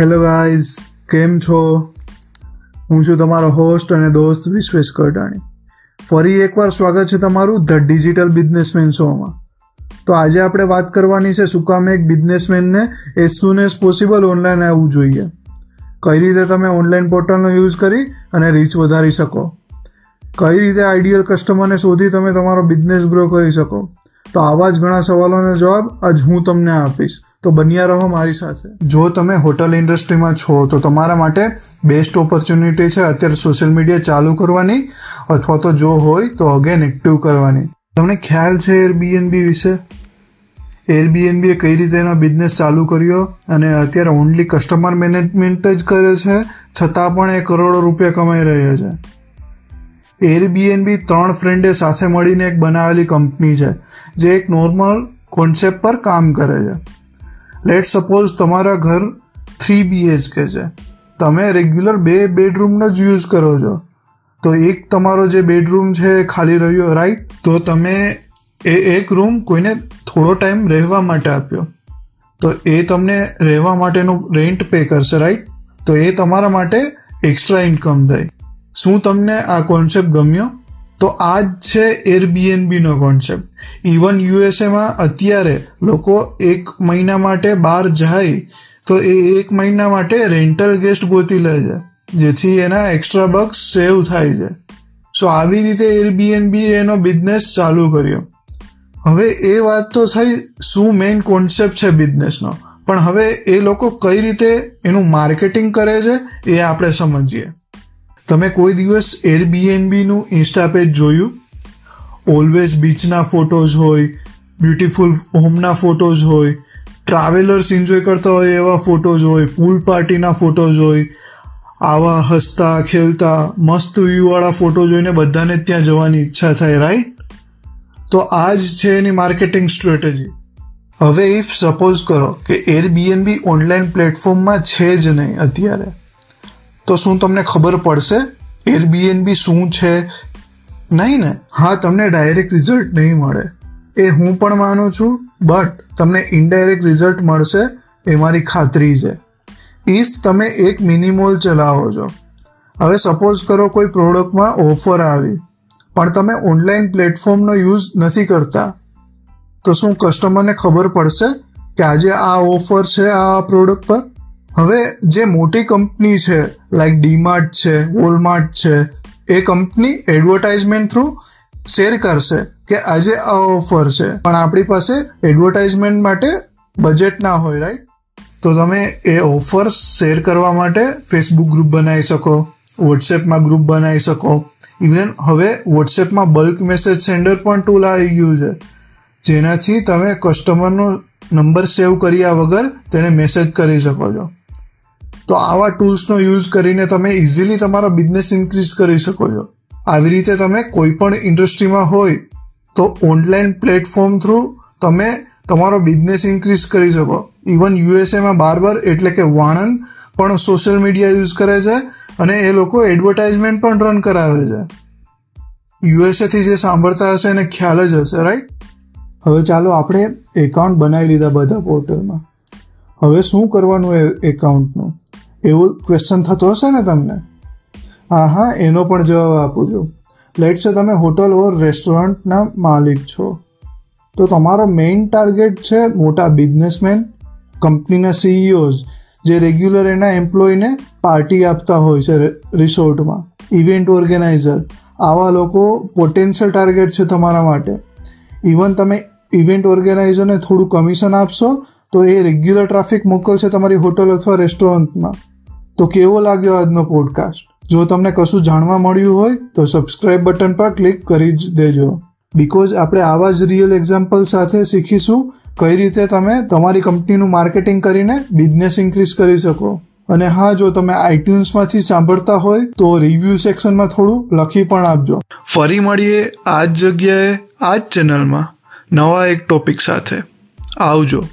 Hello guys, કેમ છો? હું છું તમારો હોસ્ટ અને દોસ્ત વિશ્વેશ કટાણી ફરી એકવાર સ્વાગત છે તમારું ધ ડિજિટલ બિઝનેસમેન શોમાં તો આજે આપણે વાત કરવાની છે શું કામ એક બિઝનેસમેનને as soon as possible online આવવું જોઈએ. કઈ રીતે તમે ઓનલાઈન પોર્ટલનો યુઝ કરી અને રીચ વધારી શકો. કઈ રીતે આઈડિયલ કસ્ટમરને શોધી તમે તમારો બિઝનેસ ગ્રો કરી શકો. તો આવા જ ઘણા સવાલોના જવાબ આજ હું તમને આપીશ. તો બન્યા રહો મારી સાથે. જો તમે હોટલ ઇન્ડસ્ટ્રીમાં છો, તો તમારા માટે બેસ્ટ ઓપોર્ચ્યુનિટી છે અત્યારે સોશિયલ મીડિયા ચાલુ કરવાની, અથવા તો જો હોય, તો અગેન એક્ટિવ કરવાની. તમને ખ્યાલ છે એરબીએનબી વિશે? એરબીએનબીએ કઈ રીતે એનો બિઝનેસ ચાલુ કર્યો? અને અત્યારે ઓનલી કસ્ટમર મેનેજમેન્ટ જ કરે છે, છતાં પણ એ કરોડો રૂપિયા કમાઈ રહ્યો છે. એરબીએનબી ત્રણ ફ્રેન્ડે સાથે મળીને એક બનાવેલી કંપની છે, જે એક નોર્મલ કોન્સેપ્ટ પર કામ કરે છે. લેટ સપોઝ તમારા ઘર થ્રી બીએચકે છે. તમે રેગ્યુલર બે બેડરૂમનો જ યુઝ કરો છો. તો એક તમારો જે બેડરૂમ છે ખાલી રહ્યો રાઈટ તો તમે એ એક રૂમ કોઈને થોડો ટાઈમ રહેવા માટે આપ્યો. તો એ તમને રહેવા માટેનું રેન્ટ પે કરશે રાઈટ તો એ તમારા માટે એક્સ્ટ્રા ઇન્કમ થાય. શું તમને આ કોન્સેપ્ટ ગમ્યો? તો આ જ છે એરબીએનબીનો કોન્સેપ્ટ ઇવન યુએસએમાં અત્યારે લોકો એક મહિના માટે બહાર જાય, તો એ એક મહિના માટે રેન્ટલ ગેસ્ટ ગોતી લે છે, જેથી એના એક્સ્ટ્રા બક્સ સેવ થાય છે. સો આવી રીતે એરબીએનબી એનો બિઝનેસ ચાલુ કર્યો. હવે એ વાત તો થઈ શું મેઇન કોન્સેપ્ટ છે બિઝનેસનો પણ હવે એ લોકો કઈ રીતે એનું માર્કેટિંગ કરે છે એ આપણે સમજીએ. તમે કોઈ દિવસ એરબીએનબીનું ઇન્સ્ટા પેજ જોયું? ઓલવેઝ બીચના ફોટોઝ હોય બ્યુટીફુલ હોમના ફોટોઝ હોય ટ્રાવેલર્સ એન્જોય કરતા હોય એવા ફોટોઝ હોય પૂલ પાર્ટીના ફોટોઝ હોય, આવા હસતા, ખેલતા, મસ્ત વ્યૂવાળા ફોટો જોઈને બધાને ત્યાં જવાની ઈચ્છા થાય રાઈટ તો આ જ છે એની માર્કેટિંગ સ્ટ્રેટેજી હવે ઇફ સપોઝ કરો કે એરબીએનબી ઓનલાઈન પ્લેટફોર્મમાં છે જ નહીં અત્યારે. તો શું તમને ખબર પડશે? એરબીએનબી શું છે? નહીં ને? હા, તમને ડાયરેક્ટ રિઝલ્ટ નહીં મળે. એ હું પણ માનું છું બટ તમને ઇનડાયરેક્ટ રિઝલ્ટ મળશે, એ મારી ખાતરી છે. ઇફ તમે એક મિનિમોલ ચલાવો છો. હવે સપોઝ કરો કોઈ પ્રોડક્ટમાં ઓફર આવી, પણ તમે ઓનલાઈન પ્લેટફોર્મનો યુઝ નથી કરતા, તો શું કસ્ટમરને ખબર પડશે કે આજે આ ઓફર છે આ પ્રોડક્ટ પર? હવે જે મોટી કંપની છે લાઈક ડીમાર્ટ છે વોલમાર્ટ છે, એ કંપની એડવર્ટાઇઝમેન્ટ થ્રુ શેર કરશે કે આજે આ ઓફર છે. પણ આપણી પાસે એડવર્ટાઇઝમેન્ટ માટે બજેટ ના હોય રાઈટ તો તમે એ ઓફર શેર કરવા માટે ફેસબુક ગ્રુપ બનાવી શકો વોટ્સએપમાં ગ્રુપ બનાવી શકો. ઇવન હવે વોટ્સએપમાં બલ્ક મેસેજ સેન્ડર પણ ટૂલ આવી ગયું છે. જેનાથી તમે કસ્ટમરનો નંબર સેવ કર્યા વગર તેને મેસેજ કરી શકો છો. તો આવા ટૂલ્સનો યુઝ કરીને તમે ઇઝીલી તમારો બિઝનેસ ઇન્ક્રીઝ કરી શકો છો. આવી રીતે તમે કોઈ પણ ઇન્ડસ્ટ્રીમાં હોય તો ઓનલાઈન પ્લેટફોર્મ થ્રુ તમે તમારો બિઝનેસ ઇન્ક્રીઝ કરી શકો. ઇવન યુએસએમાં બાર બાર એટલે કે વાણંદ પણ સોશિયલ મીડિયા યુઝ કરે છે અને એ લોકો એડવર્ટાઇઝમેન્ટ પણ રન કરાવે છે. યુએસએથી જે સાંભળતા હશે એને ખ્યાલ જ હશે રાઈટ હવે ચાલો આપણે એકાઉન્ટ બનાવી લીધા બધા પોર્ટલમાં હવે શું કરવાનું એ એકાઉન્ટનું એવો ક્વેશ્ચન થતો હશે ને તમને? હા હા એનો પણ જવાબ આપું છું. લેટ સે તમે હોટલ ઓર રેસ્ટોરન્ટના માલિક છો. તો તમારો મેઇન ટાર્ગેટ છે મોટા બિઝનેસમેન કંપનીના સીઈઓઝ જે રેગ્યુલર એના એમ્પ્લોયને પાર્ટી આપતા હોય છે રિસોર્ટમાં ઇવેન્ટ ઓર્ગેનાઇઝર આવા લોકો પોટેન્શિયલ ટાર્ગેટ છે તમારા માટે. ઇવન તમે ઇવેન્ટ ઓર્ગેનાઇઝરને થોડું કમિશન આપશો, તો એ રેગ્યુલર ટ્રાફિક મોકલશે તમારી હોટલ અથવા રેસ્ટોરન્ટમાં તો કેવો લાગ્યો આજનો પોડકાસ્ટ જો તમને કશું જાણવા મળ્યું હોય, તો સબસ્ક્રાઇબ બટન પર ક્લિક કરી જ દેજો. બિકોઝ આપણે આવા જ રિયલ એક્ઝામ્પલ સાથે શીખીશું કઈ રીતે તમે તમારી કંપનીનું માર્કેટિંગ કરીને બિઝનેસ ઇન્ક્રીઝ કરી શકો. અને હા, જો તમે આઈટ્યુન્સમાંથી સાંભળતા હોય, તો રિવ્યૂ સેક્શનમાં થોડું લખી પણ આપજો. ફરી મળીએ આ જ જગ્યાએ આ જ ચેનલમાં નવા એક ટોપિક સાથે. આવજો.